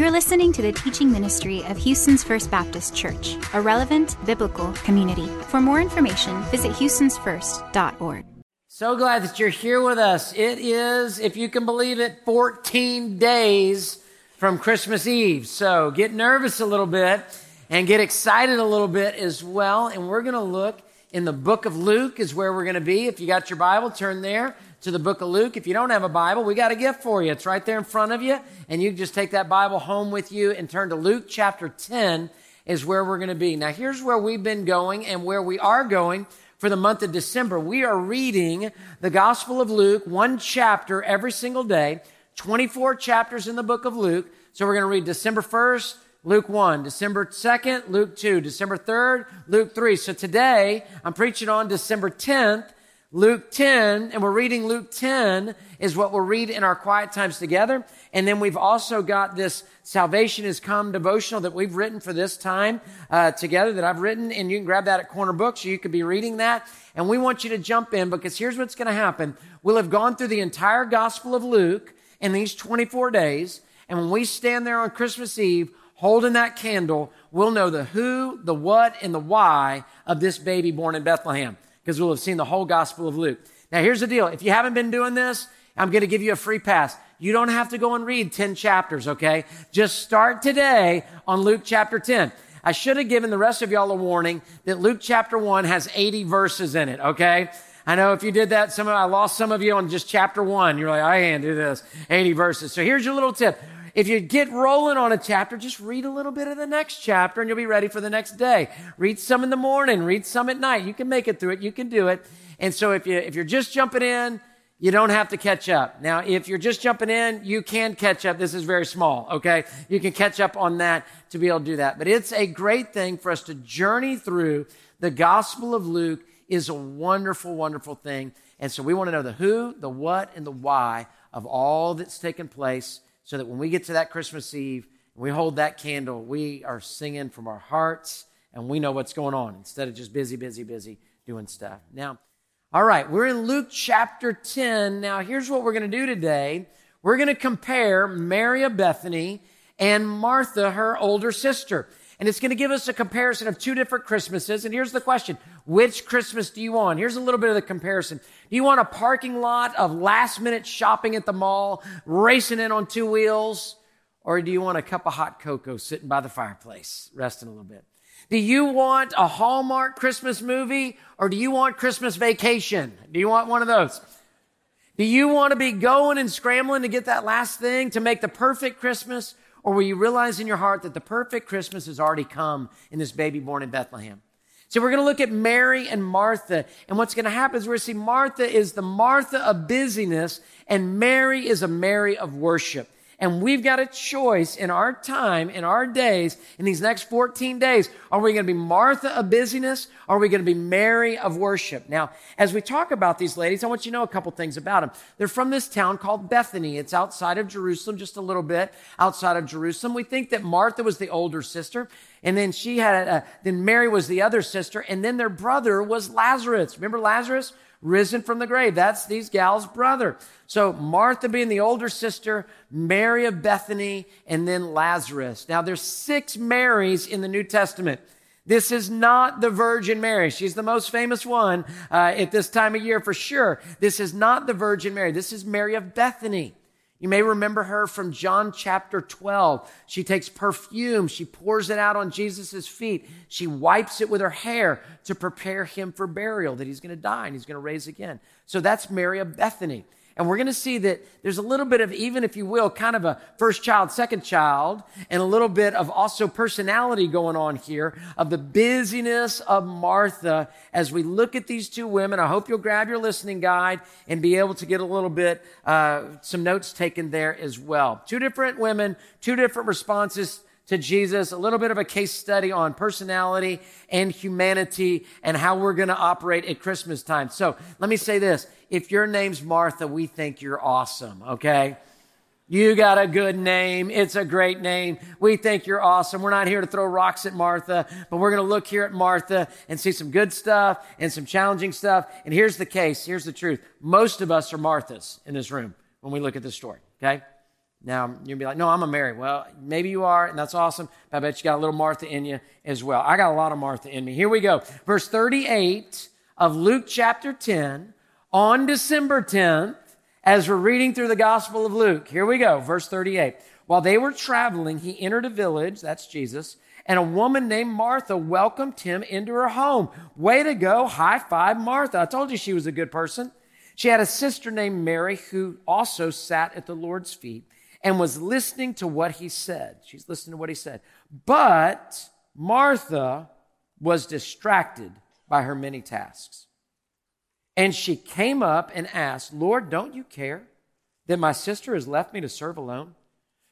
You're listening to the teaching ministry of Houston's First Baptist Church, a relevant biblical community. For more information, visit houstonsfirst.org. So glad that you're here with us. It is, if you can believe it, 14 days from Christmas Eve. So get nervous a little bit and get excited a little bit as well. And we're going to look in the book of Luke is where we're going to be. If you got your Bible, turn there to the book of Luke. If you don't have a Bible, we got a gift for you. It's right there in front of you. And you can just take that Bible home with you and turn to Luke chapter 10 is where we're going to be. Now, here's where we've been going and where we are going for the month of December. We are reading the Gospel of Luke, one chapter every single day, 24 chapters in the book of Luke. So we're going to read December 1st, Luke 1, December 2nd, Luke 2, December 3rd, Luke 3. So today I'm preaching on December 10th, Luke 10, and we're reading Luke 10 is what we'll read in our quiet times together. And then we've also got this Salvation has Come devotional that we've written for this time uh, together that I've written, and you can grab that at Corner Books, so you could be reading that. And we want you to jump in because here's what's going to happen. We'll have gone through the entire Gospel of Luke in these 24 days, and when we stand there on Christmas Eve, holding that candle, we'll know the who, the what, and the why of this baby born in Bethlehem because we'll have seen the whole Gospel of Luke. Now, here's the deal. If you haven't been doing this, I'm going to give you a free pass. You don't have to go and read 10 chapters, okay? Just start today on Luke chapter 10. I should have given the rest of y'all a warning that Luke chapter 1 has 80 verses in it, okay? I know if you did that, some of, I lost some of you on just chapter 1. You're like, I can't do this. 80 verses. So here's your little tip. If you get rolling on a chapter, just read a little bit of the next chapter and you'll be ready for the next day. Read some in the morning, read some at night. You can make it through it. You can do it. And so if you, if you're just jumping in, you don't have to catch up. Now, if you're just jumping in, you can catch up. This is very small, okay? You can catch up on that to be able to do that. But it's a great thing for us to journey through the Gospel of Luke is a wonderful, wonderful thing. And so we want to know the who, the what, and the why of all that's taken place so that when we get to that Christmas Eve and we hold that candle, we are singing from our hearts and we know what's going on instead of just busy, busy, busy doing stuff. Now, all right, we're in Luke chapter 10. Now, here's what we're going to do today. We're going to compare Mary of Bethany and Martha, her older sister. And it's going to give us a comparison of two different Christmases. And here's the question. Which Christmas do you want? Here's a little bit of the comparison. Do you want a parking lot of last minute shopping at the mall, racing in on two wheels? Or do you want a cup of hot cocoa sitting by the fireplace, resting a little bit? Do you want a Hallmark Christmas movie or do you want Christmas vacation? Do you want one of those? Do you want to be going and scrambling to get that last thing to make the perfect Christmas? Or will you realize in your heart that the perfect Christmas has already come in this baby born in Bethlehem? So we're going to look at Mary and Martha. And what's going to happen is we're going to see Martha is the Martha of busyness and Mary is a Mary of worship. And we've got a choice in our time, in our days, in these next 14 days. Are we going to be Martha of busyness? Are we going to be Mary of worship? Now, as we talk about these ladies, I want you to know a couple things about them. They're from this town called Bethany. It's outside of Jerusalem, just a little bit outside of Jerusalem. We think that Martha was the older sister. And then she had, a, then Mary was the other sister. And then their brother was Lazarus. Remember Lazarus? Risen from the grave. That's these gals' brother. So Martha being the older sister, Mary of Bethany, and then Lazarus. Now there's six Marys in the New Testament. This is not the Virgin Mary. She's the most famous one uh, at this time of year for sure. This is not the Virgin Mary. This is Mary of Bethany. You may remember her from John chapter 12. She takes perfume, she pours it out on Jesus' feet, she wipes it with her hair to prepare him for burial, that he's going to die and he's going to raise again. So that's Mary of Bethany. And we're going to see that there's a little bit of, even if you will, kind of a first child, second child, and a little bit of also personality going on here of the busyness of Martha as we look at these two women. I hope you'll grab your listening guide and be able to get a little bit, uh, some notes taken there as well. Two different women, two different responses to Jesus, a little bit of a case study on personality and humanity and how we're going to operate at Christmas time. So let me say this. If your name's Martha, we think you're awesome, okay? You got a good name. It's a great name. We think you're awesome. We're not here to throw rocks at Martha, but we're going to look here at Martha and see some good stuff and some challenging stuff. And here's the case. Here's the truth. Most of us are Marthas in this room when we look at this story, okay? Now, you'll be like, no, I'm a Mary. Well, maybe you are, and that's awesome. I bet you got a little Martha in you as well. I got a lot of Martha in me. Here we go. Verse 38 of Luke chapter 10 on December 10th, as we're reading through the Gospel of Luke. Here we go. Verse 38. While they were traveling, he entered a village, that's Jesus, and a woman named Martha welcomed him into her home. Way to go. High five, Martha. I told you she was a good person. She had a sister named Mary who also sat at the Lord's feet and was listening to what he said. She's listening to what he said. But Martha was distracted by her many tasks. And she came up and asked, Lord, don't you care that my sister has left me to serve alone?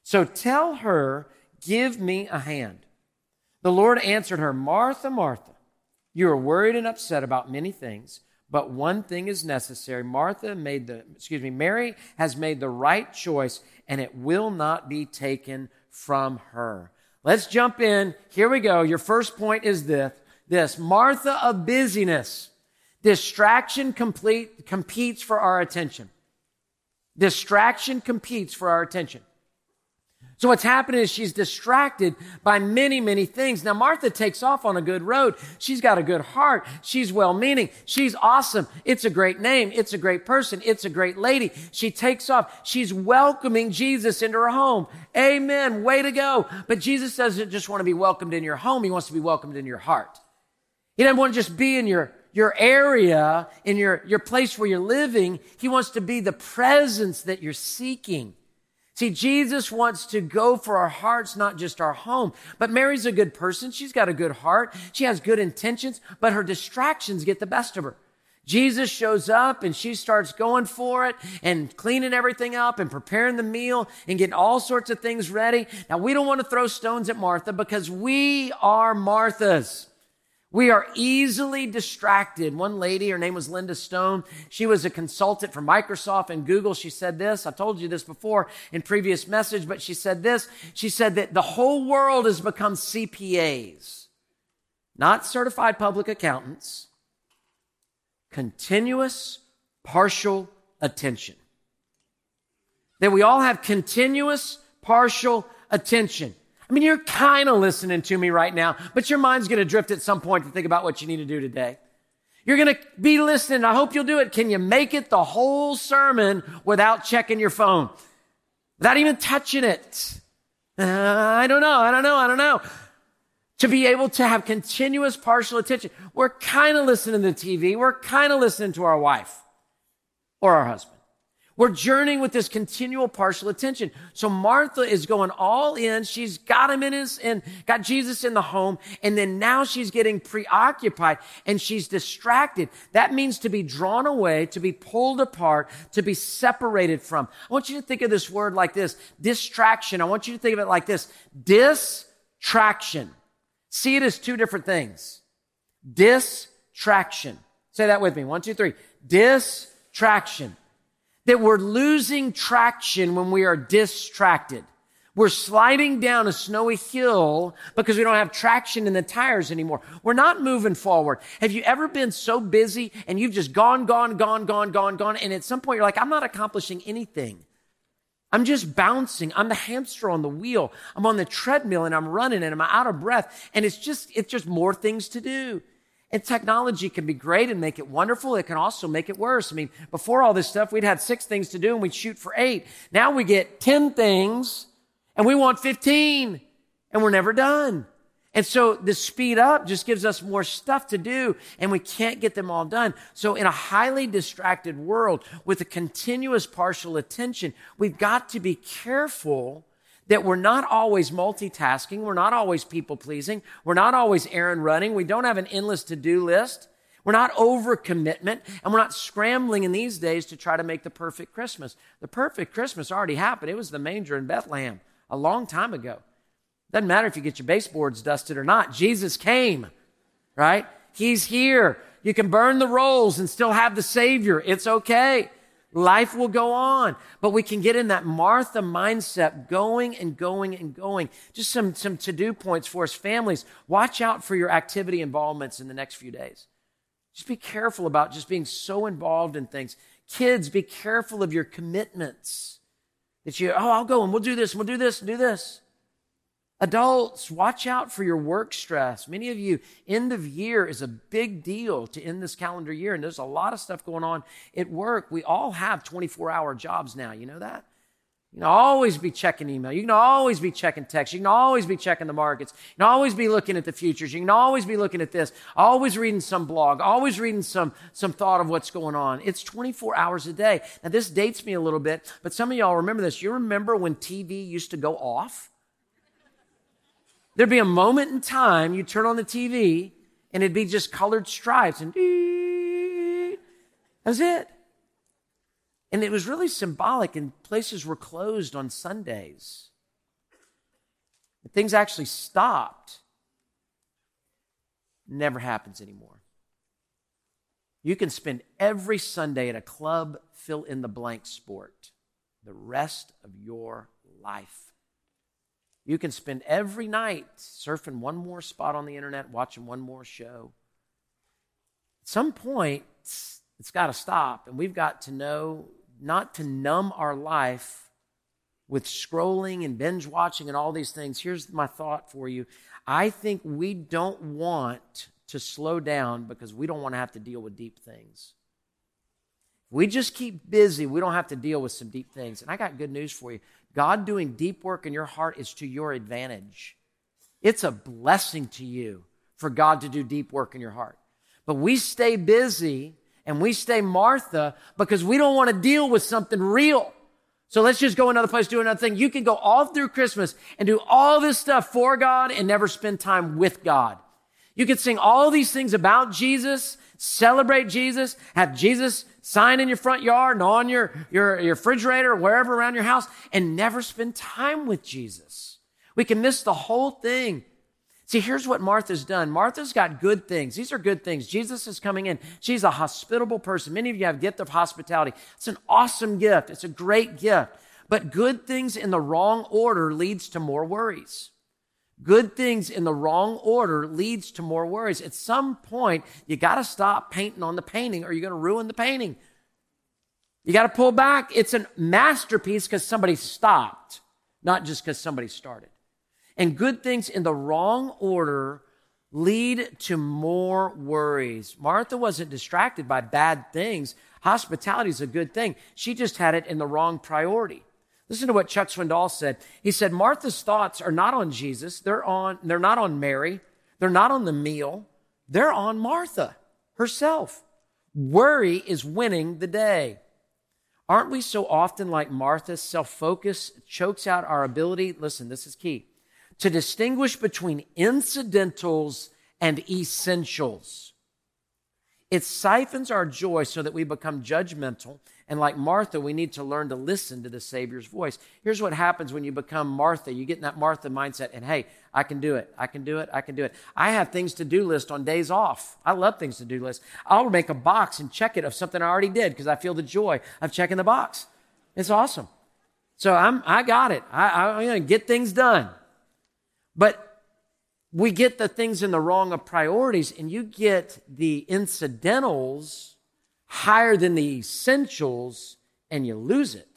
So tell her, give me a hand. The Lord answered her, Martha, Martha, you are worried and upset about many things but one thing is necessary. Martha made the, excuse me, Mary has made the right choice and it will not be taken from her. Let's jump in. Here we go. Your first point is this, this Martha of busyness. Distraction complete, competes for our attention. Distraction competes for our attention. So what's happening is she's distracted by many, many things. Now Martha takes off on a good road. She's got a good heart. She's well meaning. She's awesome. It's a great name. It's a great person. It's a great lady. She takes off. She's welcoming Jesus into her home. Amen. Way to go. But Jesus doesn't just want to be welcomed in your home. He wants to be welcomed in your heart. He doesn't want to just be in your your area, in your, your place where you're living. He wants to be the presence that you're seeking. See, Jesus wants to go for our hearts, not just our home. But Mary's a good person. She's got a good heart. She has good intentions, but her distractions get the best of her. Jesus shows up and she starts going for it and cleaning everything up and preparing the meal and getting all sorts of things ready. Now, we don't want to throw stones at Martha because we are Marthas. We are easily distracted. One lady, her name was Linda Stone. She was a consultant for Microsoft and Google. She said this. I told you this before in previous message, but she said this. She said that the whole world has become CPAs, not certified public accountants, continuous partial attention. That we all have continuous partial attention. I mean, you're kind of listening to me right now, but your mind's going to drift at some point to think about what you need to do today. You're going to be listening. I hope you'll do it. Can you make it the whole sermon without checking your phone? Without even touching it? Uh, I don't know. I don't know. I don't know. To be able to have continuous partial attention. We're kind of listening to TV. We're kind of listening to our wife or our husband. We're journeying with this continual partial attention. So Martha is going all in. She's got him in his, and got Jesus in the home. And then now she's getting preoccupied and she's distracted. That means to be drawn away, to be pulled apart, to be separated from. I want you to think of this word like this. Distraction. I want you to think of it like this. Distraction. See it as two different things. Distraction. Say that with me. One, two, three. Distraction that we're losing traction when we are distracted. We're sliding down a snowy hill because we don't have traction in the tires anymore. We're not moving forward. Have you ever been so busy and you've just gone, gone, gone, gone, gone, gone, and at some point you're like, I'm not accomplishing anything. I'm just bouncing. I'm the hamster on the wheel. I'm on the treadmill and I'm running and I'm out of breath. And it's just, it's just more things to do. And technology can be great and make it wonderful. It can also make it worse. I mean, before all this stuff, we'd had six things to do and we'd shoot for eight. Now we get 10 things and we want 15 and we're never done. And so the speed up just gives us more stuff to do and we can't get them all done. So in a highly distracted world with a continuous partial attention, we've got to be careful that we're not always multitasking. We're not always people pleasing. We're not always errand running. We don't have an endless to do list. We're not over commitment and we're not scrambling in these days to try to make the perfect Christmas. The perfect Christmas already happened. It was the manger in Bethlehem a long time ago. Doesn't matter if you get your baseboards dusted or not. Jesus came, right? He's here. You can burn the rolls and still have the Savior. It's okay. Life will go on, but we can get in that Martha mindset going and going and going. Just some, some to-do points for us families. Watch out for your activity involvements in the next few days. Just be careful about just being so involved in things. Kids, be careful of your commitments that you, oh, I'll go and we'll do this, and we'll do this, and do this. Adults, watch out for your work stress. Many of you, end of year is a big deal to end this calendar year, and there's a lot of stuff going on at work. We all have 24 hour jobs now. You know that? You can always be checking email. You can always be checking text. You can always be checking the markets. You can always be looking at the futures. You can always be looking at this. Always reading some blog. Always reading some, some thought of what's going on. It's 24 hours a day. Now, this dates me a little bit, but some of y'all remember this. You remember when TV used to go off? There'd be a moment in time you turn on the TV and it'd be just colored stripes and that's it. And it was really symbolic, and places were closed on Sundays. things actually stopped. Never happens anymore. You can spend every Sunday at a club fill in the blank sport the rest of your life. You can spend every night surfing one more spot on the internet, watching one more show. At some point, it's, got to stop, and we've got to know not to numb our life with scrolling and binge watching and all these things. Here's my thought for you I think we don't want to slow down because we don't want to have to deal with deep things. We just keep busy, we don't have to deal with some deep things. And I got good news for you. God doing deep work in your heart is to your advantage. It's a blessing to you for God to do deep work in your heart. But we stay busy and we stay Martha because we don't want to deal with something real. So let's just go another place, do another thing. You can go all through Christmas and do all this stuff for God and never spend time with God. You could sing all these things about Jesus, celebrate Jesus, have Jesus sign in your front yard and on your, your, your refrigerator, wherever around your house, and never spend time with Jesus. We can miss the whole thing. See, here's what Martha's done. Martha's got good things. These are good things. Jesus is coming in. She's a hospitable person. Many of you have gift of hospitality. It's an awesome gift. It's a great gift. But good things in the wrong order leads to more worries. Good things in the wrong order leads to more worries. At some point, you got to stop painting on the painting or you're going to ruin the painting. You got to pull back. It's a masterpiece because somebody stopped, not just because somebody started. And good things in the wrong order lead to more worries. Martha wasn't distracted by bad things. Hospitality is a good thing. She just had it in the wrong priority. Listen to what Chuck Swindoll said. He said, Martha's thoughts are not on Jesus. They're on, they're not on Mary. They're not on the meal. They're on Martha herself. Worry is winning the day. Aren't we so often like Martha? Self focus chokes out our ability. Listen, this is key to distinguish between incidentals and essentials. It siphons our joy so that we become judgmental and like Martha, we need to learn to listen to the Savior's voice. Here's what happens when you become Martha. You get in that Martha mindset, and hey, I can do it. I can do it. I can do it. I have things to do list on days off. I love things to do list. I'll make a box and check it of something I already did because I feel the joy of checking the box. It's awesome. So I'm, I got it. I, I'm going to get things done. But we get the things in the wrong of priorities, and you get the incidentals higher than the essentials and you lose it.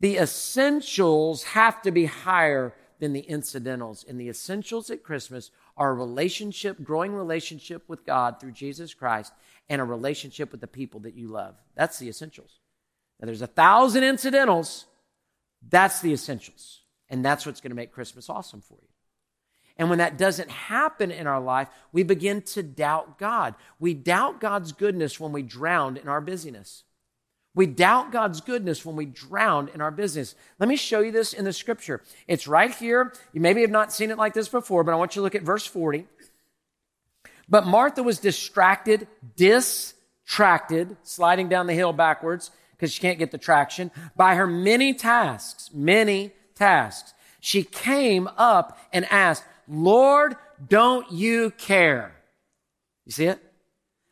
The essentials have to be higher than the incidentals. And the essentials at Christmas are a relationship, growing relationship with God through Jesus Christ and a relationship with the people that you love. That's the essentials. Now there's a thousand incidentals. That's the essentials. And that's what's going to make Christmas awesome for you. And when that doesn't happen in our life, we begin to doubt God. We doubt God's goodness when we drown in our busyness. We doubt God's goodness when we drown in our business. Let me show you this in the scripture. It's right here. You maybe have not seen it like this before, but I want you to look at verse 40. But Martha was distracted, distracted, sliding down the hill backwards because she can't get the traction by her many tasks, many tasks. She came up and asked, Lord, don't you care? You see it?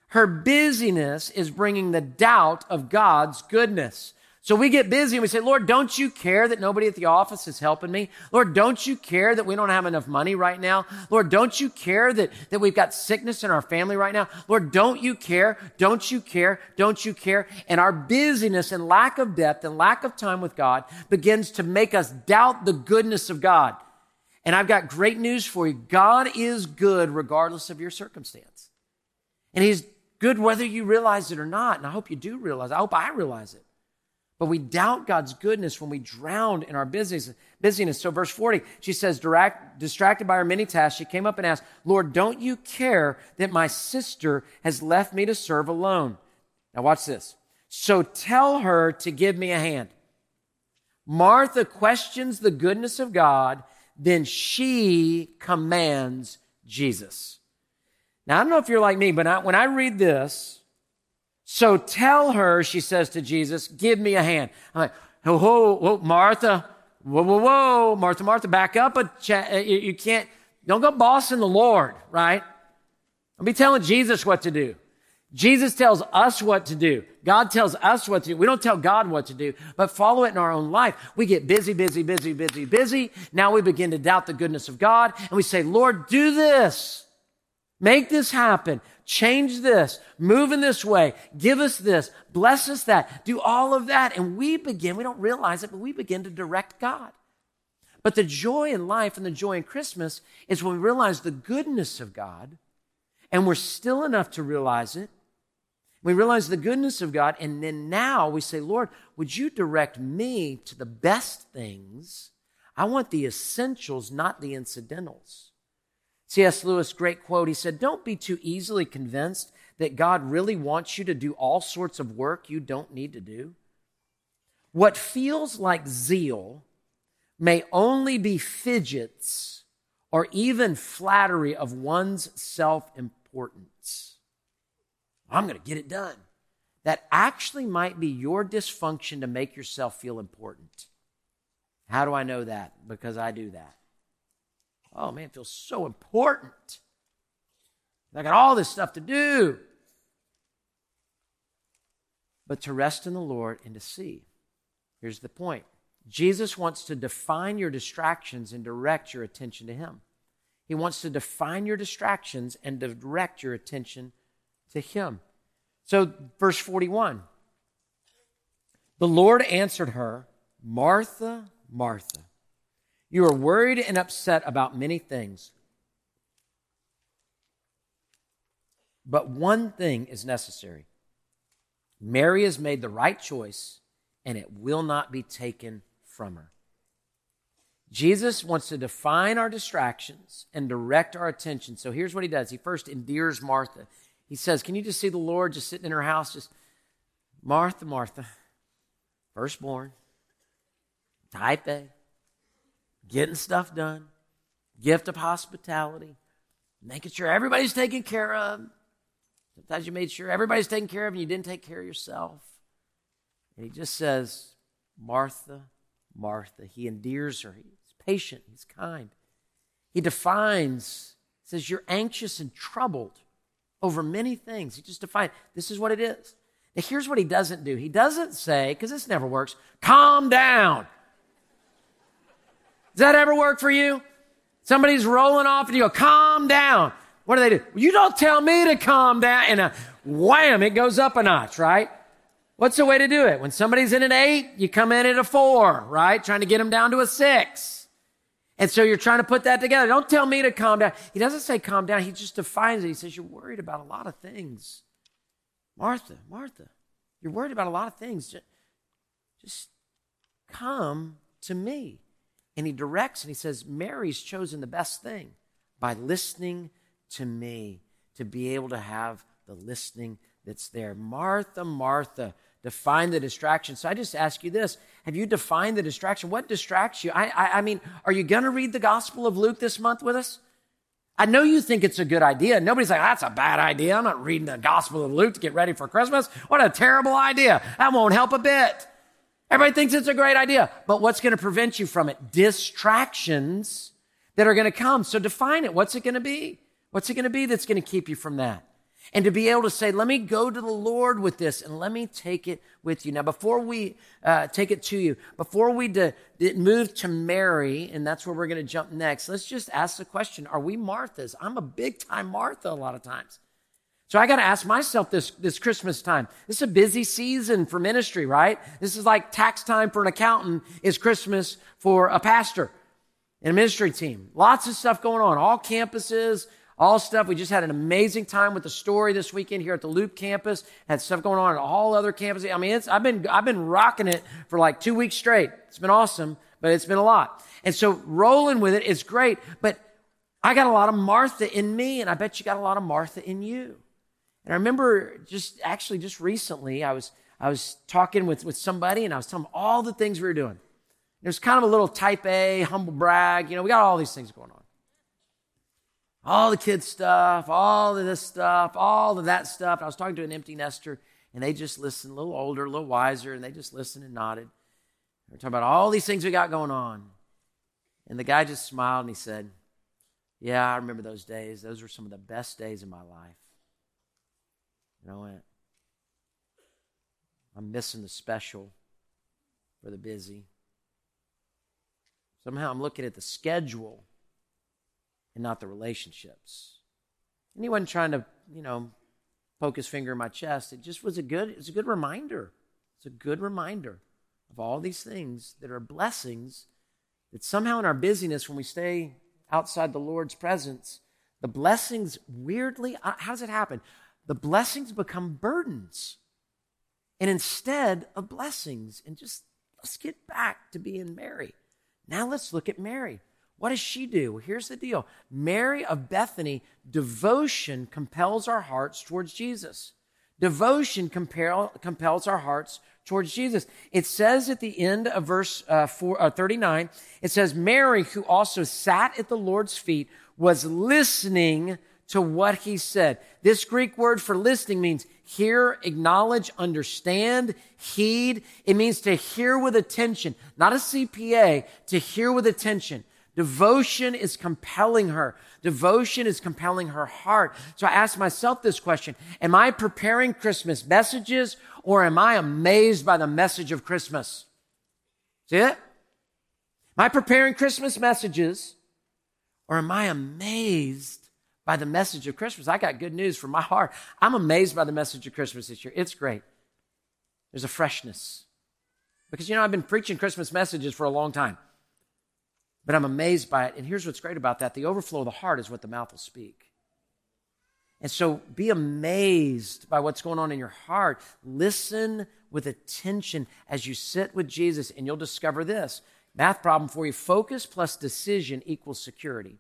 Her busyness is bringing the doubt of God's goodness. So we get busy and we say, Lord, don't you care that nobody at the office is helping me? Lord, don't you care that we don't have enough money right now? Lord, don't you care that, that we've got sickness in our family right now? Lord, don't you care? Don't you care? Don't you care? And our busyness and lack of depth and lack of time with God begins to make us doubt the goodness of God. And I've got great news for you. God is good regardless of your circumstance. And He's good whether you realize it or not. And I hope you do realize. I hope I realize it. But we doubt God's goodness when we drown in our business busyness. So, verse 40, she says, distracted by her many tasks, she came up and asked, Lord, don't you care that my sister has left me to serve alone? Now, watch this. So tell her to give me a hand. Martha questions the goodness of God, then she commands Jesus. Now, I don't know if you're like me, but I, when I read this, so tell her, she says to Jesus, give me a hand. I'm like, whoa, whoa, Martha, whoa, whoa, whoa, Martha, Martha, back up. A cha- uh, you, you can't, don't go bossing the Lord, right? Don't be telling Jesus what to do. Jesus tells us what to do. God tells us what to do. We don't tell God what to do, but follow it in our own life. We get busy, busy, busy, busy, busy. Now we begin to doubt the goodness of God and we say, Lord, do this. Make this happen. Change this. Move in this way. Give us this. Bless us that. Do all of that. And we begin, we don't realize it, but we begin to direct God. But the joy in life and the joy in Christmas is when we realize the goodness of God and we're still enough to realize it. We realize the goodness of God, and then now we say, Lord, would you direct me to the best things? I want the essentials, not the incidentals. C.S. Lewis, great quote, he said, Don't be too easily convinced that God really wants you to do all sorts of work you don't need to do. What feels like zeal may only be fidgets or even flattery of one's self importance. I'm going to get it done. That actually might be your dysfunction to make yourself feel important. How do I know that? Because I do that. Oh man, it feels so important. I got all this stuff to do. But to rest in the Lord and to see. Here's the point Jesus wants to define your distractions and direct your attention to Him. He wants to define your distractions and direct your attention to Him. So, verse 41 The Lord answered her, Martha, Martha. You are worried and upset about many things. But one thing is necessary. Mary has made the right choice, and it will not be taken from her. Jesus wants to define our distractions and direct our attention. So here's what he does. He first endears Martha. He says, Can you just see the Lord just sitting in her house? Just, Martha, Martha, firstborn, type A, getting stuff done, gift of hospitality, making sure everybody's taken care of. Sometimes you made sure everybody's taken care of and you didn't take care of yourself. And he just says, Martha, Martha. He endears her. He's patient. He's kind. He defines, says, You're anxious and troubled over many things. He just defines, this is what it is. Now, here's what he doesn't do. He doesn't say, because this never works, calm down. Does that ever work for you? Somebody's rolling off and you go, calm down. What do they do? You don't tell me to calm down. And a wham, it goes up a notch, right? What's the way to do it? When somebody's in an eight, you come in at a four, right? Trying to get them down to a six. And so you're trying to put that together. Don't tell me to calm down. He doesn't say calm down. He just defines it. He says, you're worried about a lot of things. Martha, Martha, you're worried about a lot of things. Just, just come to me and he directs and he says, Mary's chosen the best thing by listening to me to be able to have the listening that's there. Martha, Martha, define the distraction. So I just ask you this Have you defined the distraction? What distracts you? I, I, I mean, are you going to read the Gospel of Luke this month with us? I know you think it's a good idea. Nobody's like, that's a bad idea. I'm not reading the Gospel of Luke to get ready for Christmas. What a terrible idea. That won't help a bit. Everybody thinks it's a great idea, but what's going to prevent you from it? Distractions that are going to come. So define it. What's it going to be? What's it going to be that's going to keep you from that? And to be able to say, let me go to the Lord with this and let me take it with you. Now, before we uh, take it to you, before we de- de- move to Mary, and that's where we're going to jump next, let's just ask the question Are we Marthas? I'm a big time Martha a lot of times. So I got to ask myself this, this Christmas time. This is a busy season for ministry, right? This is like tax time for an accountant is Christmas for a pastor and a ministry team. Lots of stuff going on, all campuses, all stuff. We just had an amazing time with the story this weekend here at the Loop campus. Had stuff going on at all other campuses. I mean, I've been, I've been rocking it for like two weeks straight. It's been awesome, but it's been a lot. And so rolling with it is great, but I got a lot of Martha in me, and I bet you got a lot of Martha in you. And I remember just actually just recently, I was, I was talking with, with somebody and I was telling them all the things we were doing. There's kind of a little type A, humble brag. You know, we got all these things going on. All the kids stuff, all of this stuff, all of that stuff. I was talking to an empty nester and they just listened, a little older, a little wiser, and they just listened and nodded. We're talking about all these things we got going on. And the guy just smiled and he said, Yeah, I remember those days. Those were some of the best days of my life. And I went, I'm missing the special for the busy. Somehow I'm looking at the schedule and not the relationships. And he wasn't trying to, you know, poke his finger in my chest. It just was a good, it's a good reminder. It's a good reminder of all these things that are blessings that somehow in our busyness, when we stay outside the Lord's presence, the blessings weirdly, uh, how does it happen? the blessings become burdens. And instead of blessings, and just let's get back to being Mary. Now let's look at Mary. What does she do? Here's the deal Mary of Bethany, devotion compels our hearts towards Jesus. Devotion compel, compels our hearts towards Jesus. It says at the end of verse uh, four, uh, 39, it says, Mary, who also sat at the Lord's feet, was listening to what he said. This Greek word for listening means hear, acknowledge, understand, heed. It means to hear with attention, not a CPA, to hear with attention. Devotion is compelling her. Devotion is compelling her heart. So I asked myself this question Am I preparing Christmas messages or am I amazed by the message of Christmas? See it? Am I preparing Christmas messages or am I amazed by the message of Christmas. I got good news from my heart. I'm amazed by the message of Christmas this year. It's great. There's a freshness. Because, you know, I've been preaching Christmas messages for a long time, but I'm amazed by it. And here's what's great about that the overflow of the heart is what the mouth will speak. And so be amazed by what's going on in your heart. Listen with attention as you sit with Jesus, and you'll discover this math problem for you focus plus decision equals security.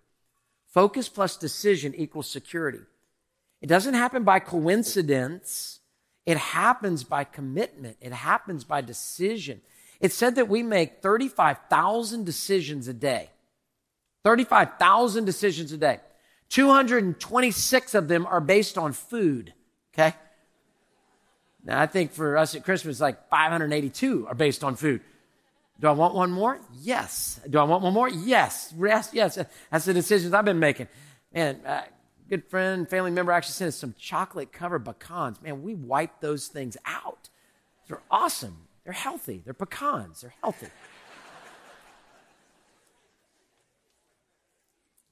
Focus plus decision equals security. It doesn't happen by coincidence. It happens by commitment. It happens by decision. It said that we make 35,000 decisions a day. 35,000 decisions a day. 226 of them are based on food. Okay? Now, I think for us at Christmas, like 582 are based on food. Do I want one more? Yes. Do I want one more? Yes. Yes, yes. That's the decisions I've been making. Man, uh, good friend, family member actually sent us some chocolate covered pecans. Man, we wiped those things out. They're awesome. They're healthy. They're pecans. They're healthy.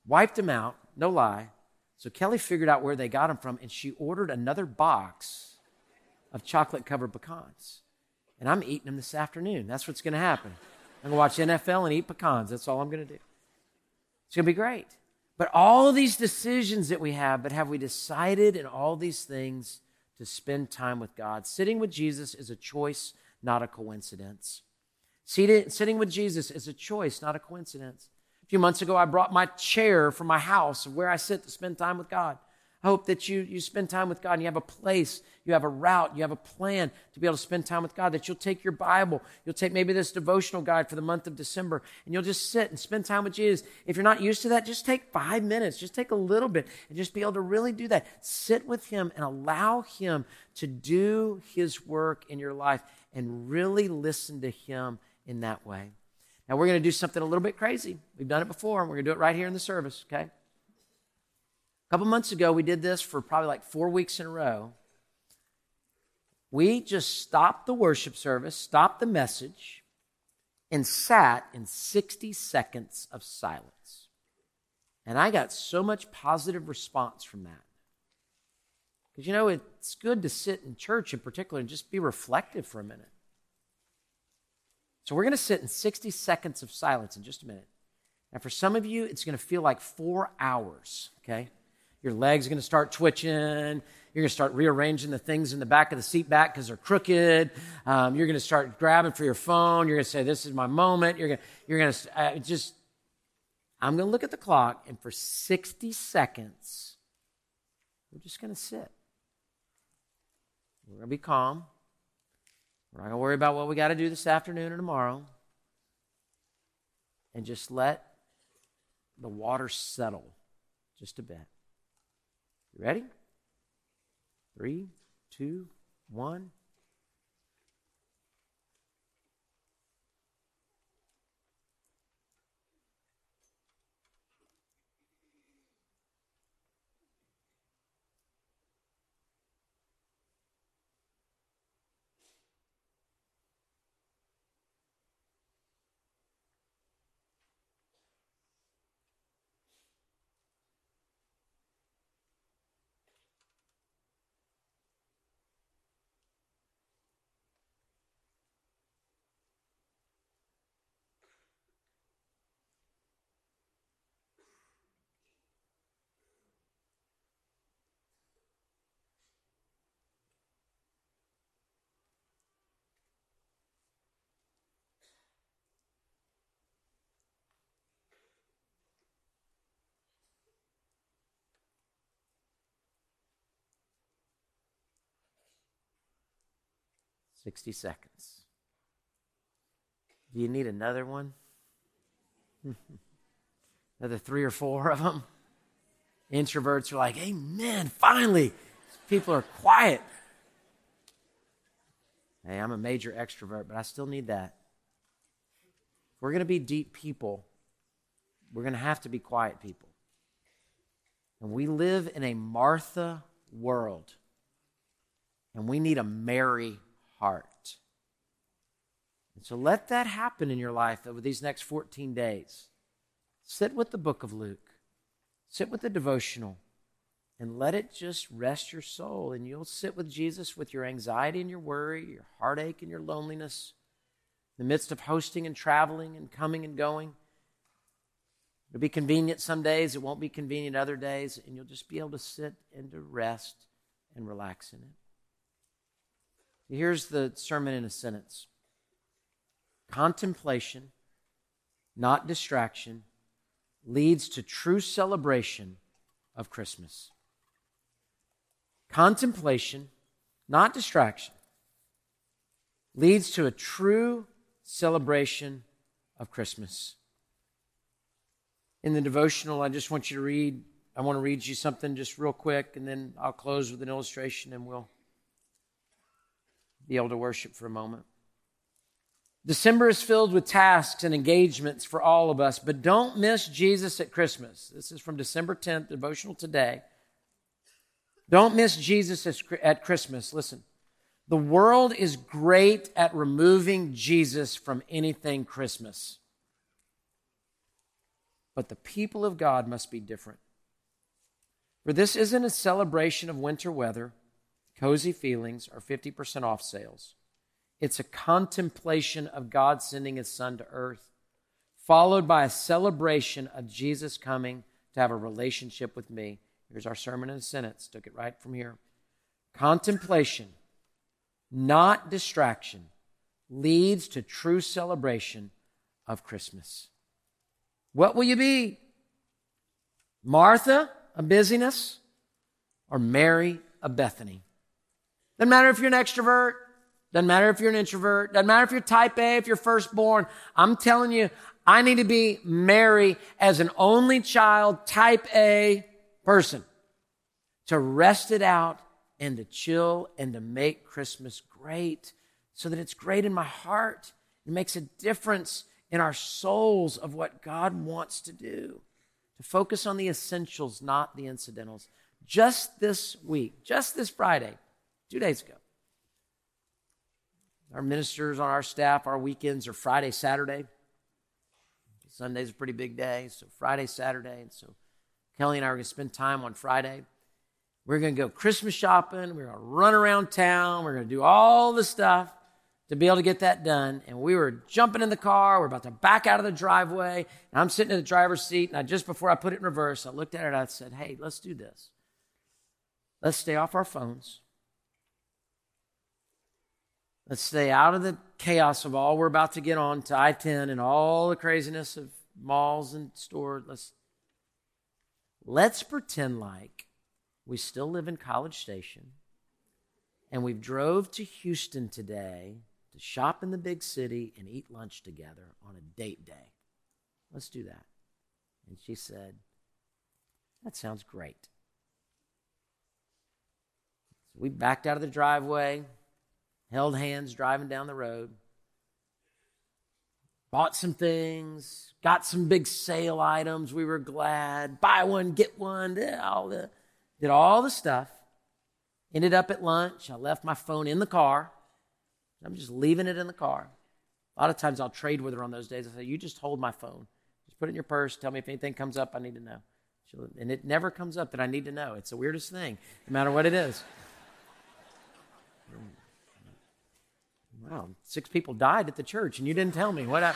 wiped them out, no lie. So Kelly figured out where they got them from, and she ordered another box of chocolate covered pecans. And I'm eating them this afternoon. That's what's going to happen. I'm going to watch NFL and eat pecans. That's all I'm going to do. It's going to be great. But all these decisions that we have, but have we decided in all these things to spend time with God? Sitting with Jesus is a choice, not a coincidence. Sitting with Jesus is a choice, not a coincidence. A few months ago, I brought my chair from my house where I sit to spend time with God. I hope that you, you spend time with God and you have a place, you have a route, you have a plan to be able to spend time with God. That you'll take your Bible, you'll take maybe this devotional guide for the month of December, and you'll just sit and spend time with Jesus. If you're not used to that, just take five minutes, just take a little bit, and just be able to really do that. Sit with Him and allow Him to do His work in your life and really listen to Him in that way. Now, we're going to do something a little bit crazy. We've done it before, and we're going to do it right here in the service, okay? Couple months ago, we did this for probably like four weeks in a row. We just stopped the worship service, stopped the message, and sat in 60 seconds of silence. And I got so much positive response from that. Because, you know, it's good to sit in church in particular and just be reflective for a minute. So we're going to sit in 60 seconds of silence in just a minute. And for some of you, it's going to feel like four hours, okay? Your legs are going to start twitching. You're going to start rearranging the things in the back of the seat back because they're crooked. Um, you're going to start grabbing for your phone. You're going to say, This is my moment. You're going to, you're going to uh, just, I'm going to look at the clock, and for 60 seconds, we're just going to sit. We're going to be calm. We're not going to worry about what we got to do this afternoon or tomorrow. And just let the water settle just a bit. Ready? Three, two, one. 60 seconds. Do you need another one? another three or four of them? Introverts are like, Amen, finally. People are quiet. Hey, I'm a major extrovert, but I still need that. If we're going to be deep people, we're going to have to be quiet people. And we live in a Martha world, and we need a Mary heart. And so let that happen in your life over these next 14 days. Sit with the book of Luke, sit with the devotional, and let it just rest your soul. And you'll sit with Jesus with your anxiety and your worry, your heartache and your loneliness, in the midst of hosting and traveling and coming and going. It'll be convenient some days, it won't be convenient other days, and you'll just be able to sit and to rest and relax in it. Here's the sermon in a sentence Contemplation, not distraction, leads to true celebration of Christmas. Contemplation, not distraction, leads to a true celebration of Christmas. In the devotional, I just want you to read, I want to read you something just real quick, and then I'll close with an illustration and we'll be able to worship for a moment. December is filled with tasks and engagements for all of us, but don't miss Jesus at Christmas. This is from December 10th, devotional today. Don't miss Jesus at Christmas. Listen, the world is great at removing Jesus from anything Christmas. But the people of God must be different. For this isn't a celebration of winter weather cozy feelings, or 50% off sales. It's a contemplation of God sending his son to earth, followed by a celebration of Jesus coming to have a relationship with me. Here's our sermon in a sentence. Took it right from here. Contemplation, not distraction, leads to true celebration of Christmas. What will you be? Martha, a busyness, or Mary, a Bethany? Doesn't matter if you're an extrovert. Doesn't matter if you're an introvert. Doesn't matter if you're type A, if you're firstborn. I'm telling you, I need to be Mary as an only child, type A person to rest it out and to chill and to make Christmas great so that it's great in my heart. It makes a difference in our souls of what God wants to do. to focus on the essentials, not the incidentals. Just this week, just this Friday, two days ago, our ministers on our staff, our weekends are Friday, Saturday. Sunday's a pretty big day, so Friday, Saturday. And so Kelly and I are going to spend time on Friday. We're going to go Christmas shopping. We're going to run around town. We're going to do all the stuff to be able to get that done. And we were jumping in the car. We're about to back out of the driveway. And I'm sitting in the driver's seat. And I, just before I put it in reverse, I looked at it. I said, hey, let's do this. Let's stay off our phones. Let's stay out of the chaos of all we're about to get on to I 10 and all the craziness of malls and stores. Let's, let's pretend like we still live in College Station and we've drove to Houston today to shop in the big city and eat lunch together on a date day. Let's do that. And she said, That sounds great. So we backed out of the driveway held hands driving down the road, bought some things, got some big sale items. We were glad. Buy one, get one, did all the, did all the stuff. Ended up at lunch. I left my phone in the car. I'm just leaving it in the car. A lot of times I'll trade with her on those days. I say, You just hold my phone. Just put it in your purse. Tell me if anything comes up I need to know. and it never comes up that I need to know. It's the weirdest thing, no matter what it is. Wow, six people died at the church and you didn't tell me. What I,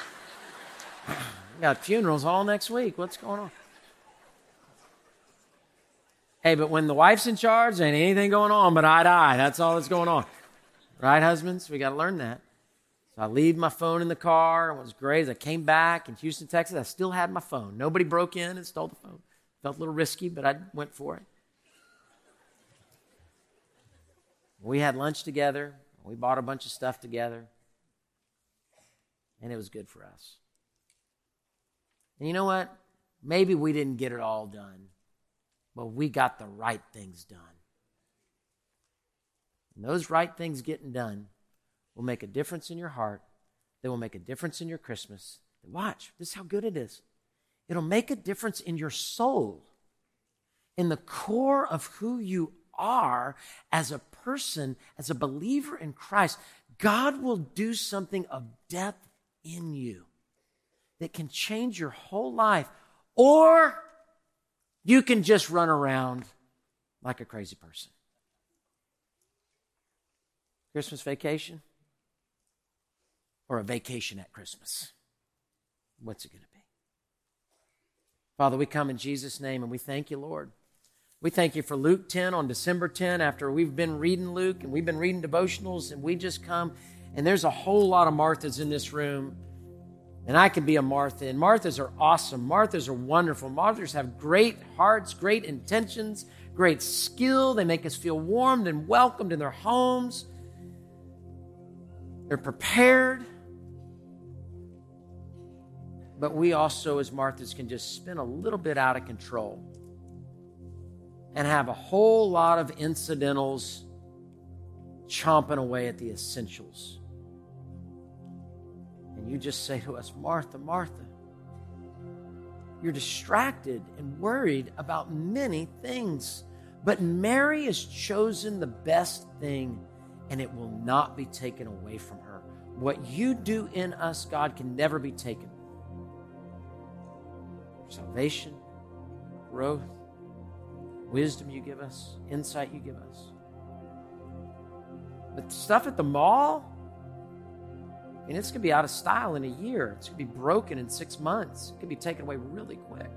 got funerals all next week. What's going on? Hey, but when the wife's in charge, ain't anything going on but I die. That's all that's going on. Right, husbands? We got to learn that. So I leave my phone in the car. It was great. As I came back in Houston, Texas, I still had my phone. Nobody broke in and stole the phone. Felt a little risky, but I went for it. We had lunch together. We bought a bunch of stuff together, and it was good for us. And you know what? Maybe we didn't get it all done, but we got the right things done. And those right things getting done will make a difference in your heart. They will make a difference in your Christmas. Watch, this is how good it is. It'll make a difference in your soul, in the core of who you are as a person, as a believer in Christ, God will do something of depth in you that can change your whole life. Or you can just run around like a crazy person. Christmas vacation or a vacation at Christmas? What's it going to be? Father, we come in Jesus' name and we thank you, Lord. We thank you for Luke 10 on December 10 after we've been reading Luke and we've been reading devotionals and we just come and there's a whole lot of Marthas in this room. And I can be a Martha. And Marthas are awesome. Marthas are wonderful. Marthas have great hearts, great intentions, great skill. They make us feel warmed and welcomed in their homes. They're prepared. But we also, as Marthas, can just spin a little bit out of control and have a whole lot of incidentals chomping away at the essentials. And you just say to us, Martha, Martha, you're distracted and worried about many things. But Mary has chosen the best thing, and it will not be taken away from her. What you do in us, God, can never be taken. Salvation, growth, wisdom you give us, insight you give us. But stuff at the mall, and it's going to be out of style in a year. It's going to be broken in six months. It could be taken away really quick.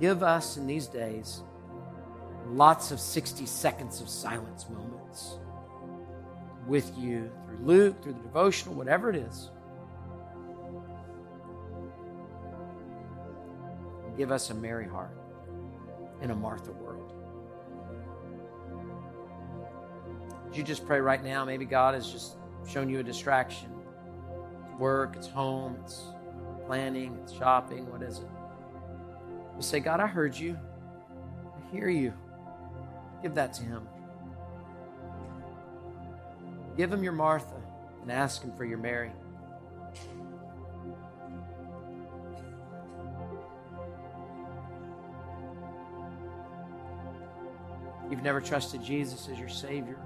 Give us in these days lots of 60 seconds of silence moments with you through Luke, through the devotional, whatever it is. Give us a Mary heart in a Martha world. Would you just pray right now? Maybe God has just shown you a distraction. It's work, it's home, it's planning, it's shopping. What is it? Just say, God, I heard you. I hear you. Give that to Him. Give Him your Martha and ask Him for your Mary. Never trusted Jesus as your Savior,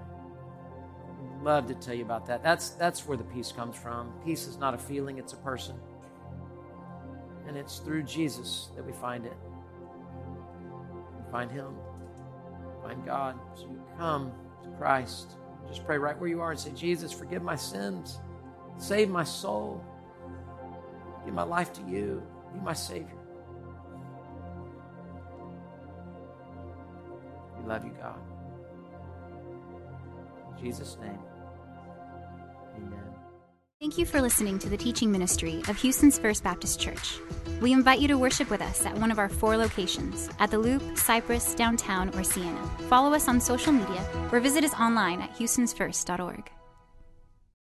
I'd love to tell you about that. That's, that's where the peace comes from. Peace is not a feeling, it's a person. And it's through Jesus that we find it. We find Him, we find God. So you come to Christ. Just pray right where you are and say, Jesus, forgive my sins, save my soul, give my life to you, be my Savior. Jesus' name, amen. Thank you for listening to the teaching ministry of Houston's First Baptist Church. We invite you to worship with us at one of our four locations at the Loop, Cypress, Downtown, or Sienna. Follow us on social media or visit us online at houstonsfirst.org.